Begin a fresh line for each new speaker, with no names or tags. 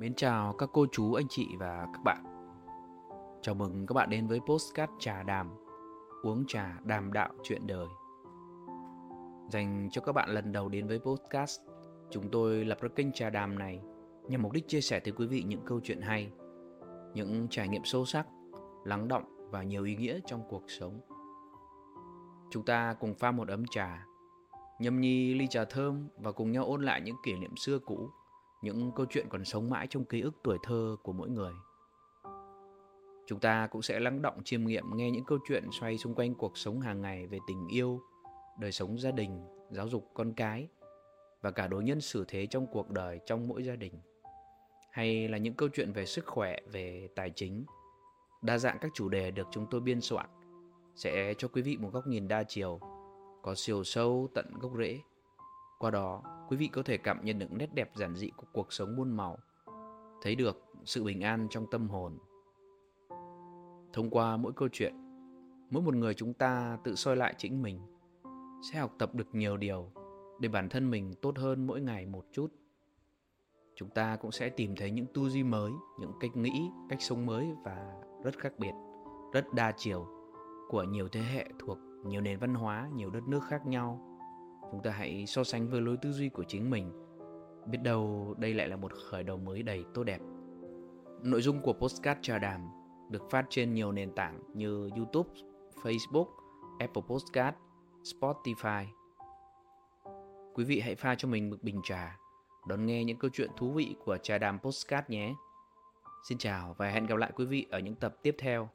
Mến chào các cô chú, anh chị và các bạn. Chào mừng các bạn đến với Postcard Trà Đàm, uống trà đàm đạo chuyện đời. Dành cho các bạn lần đầu đến với Postcard, chúng tôi lập ra kênh Trà Đàm này nhằm mục đích chia sẻ tới quý vị những câu chuyện hay, những trải nghiệm sâu sắc, lắng động và nhiều ý nghĩa trong cuộc sống. Chúng ta cùng pha một ấm trà, nhâm nhi ly trà thơm và cùng nhau ôn lại những kỷ niệm xưa cũ những câu chuyện còn sống mãi trong ký ức tuổi thơ của mỗi người. Chúng ta cũng sẽ lắng động chiêm nghiệm nghe những câu chuyện xoay xung quanh cuộc sống hàng ngày về tình yêu, đời sống gia đình, giáo dục con cái và cả đối nhân xử thế trong cuộc đời trong mỗi gia đình. Hay là những câu chuyện về sức khỏe, về tài chính. Đa dạng các chủ đề được chúng tôi biên soạn sẽ cho quý vị một góc nhìn đa chiều, có chiều sâu tận gốc rễ. Qua đó, quý vị có thể cảm nhận được nét đẹp giản dị của cuộc sống muôn màu, thấy được sự bình an trong tâm hồn. Thông qua mỗi câu chuyện, mỗi một người chúng ta tự soi lại chính mình, sẽ học tập được nhiều điều để bản thân mình tốt hơn mỗi ngày một chút. Chúng ta cũng sẽ tìm thấy những tư duy mới, những cách nghĩ, cách sống mới và rất khác biệt, rất đa chiều của nhiều thế hệ thuộc nhiều nền văn hóa, nhiều đất nước khác nhau chúng ta hãy so sánh với lối tư duy của chính mình. Biết đâu đây lại là một khởi đầu mới đầy tốt đẹp. Nội dung của postcard trà đàm được phát trên nhiều nền tảng như youtube, facebook, apple postcard spotify. Quý vị hãy pha cho mình một bình trà, đón nghe những câu chuyện thú vị của trà đàm postcard nhé. Xin chào và hẹn gặp lại quý vị ở những tập tiếp theo.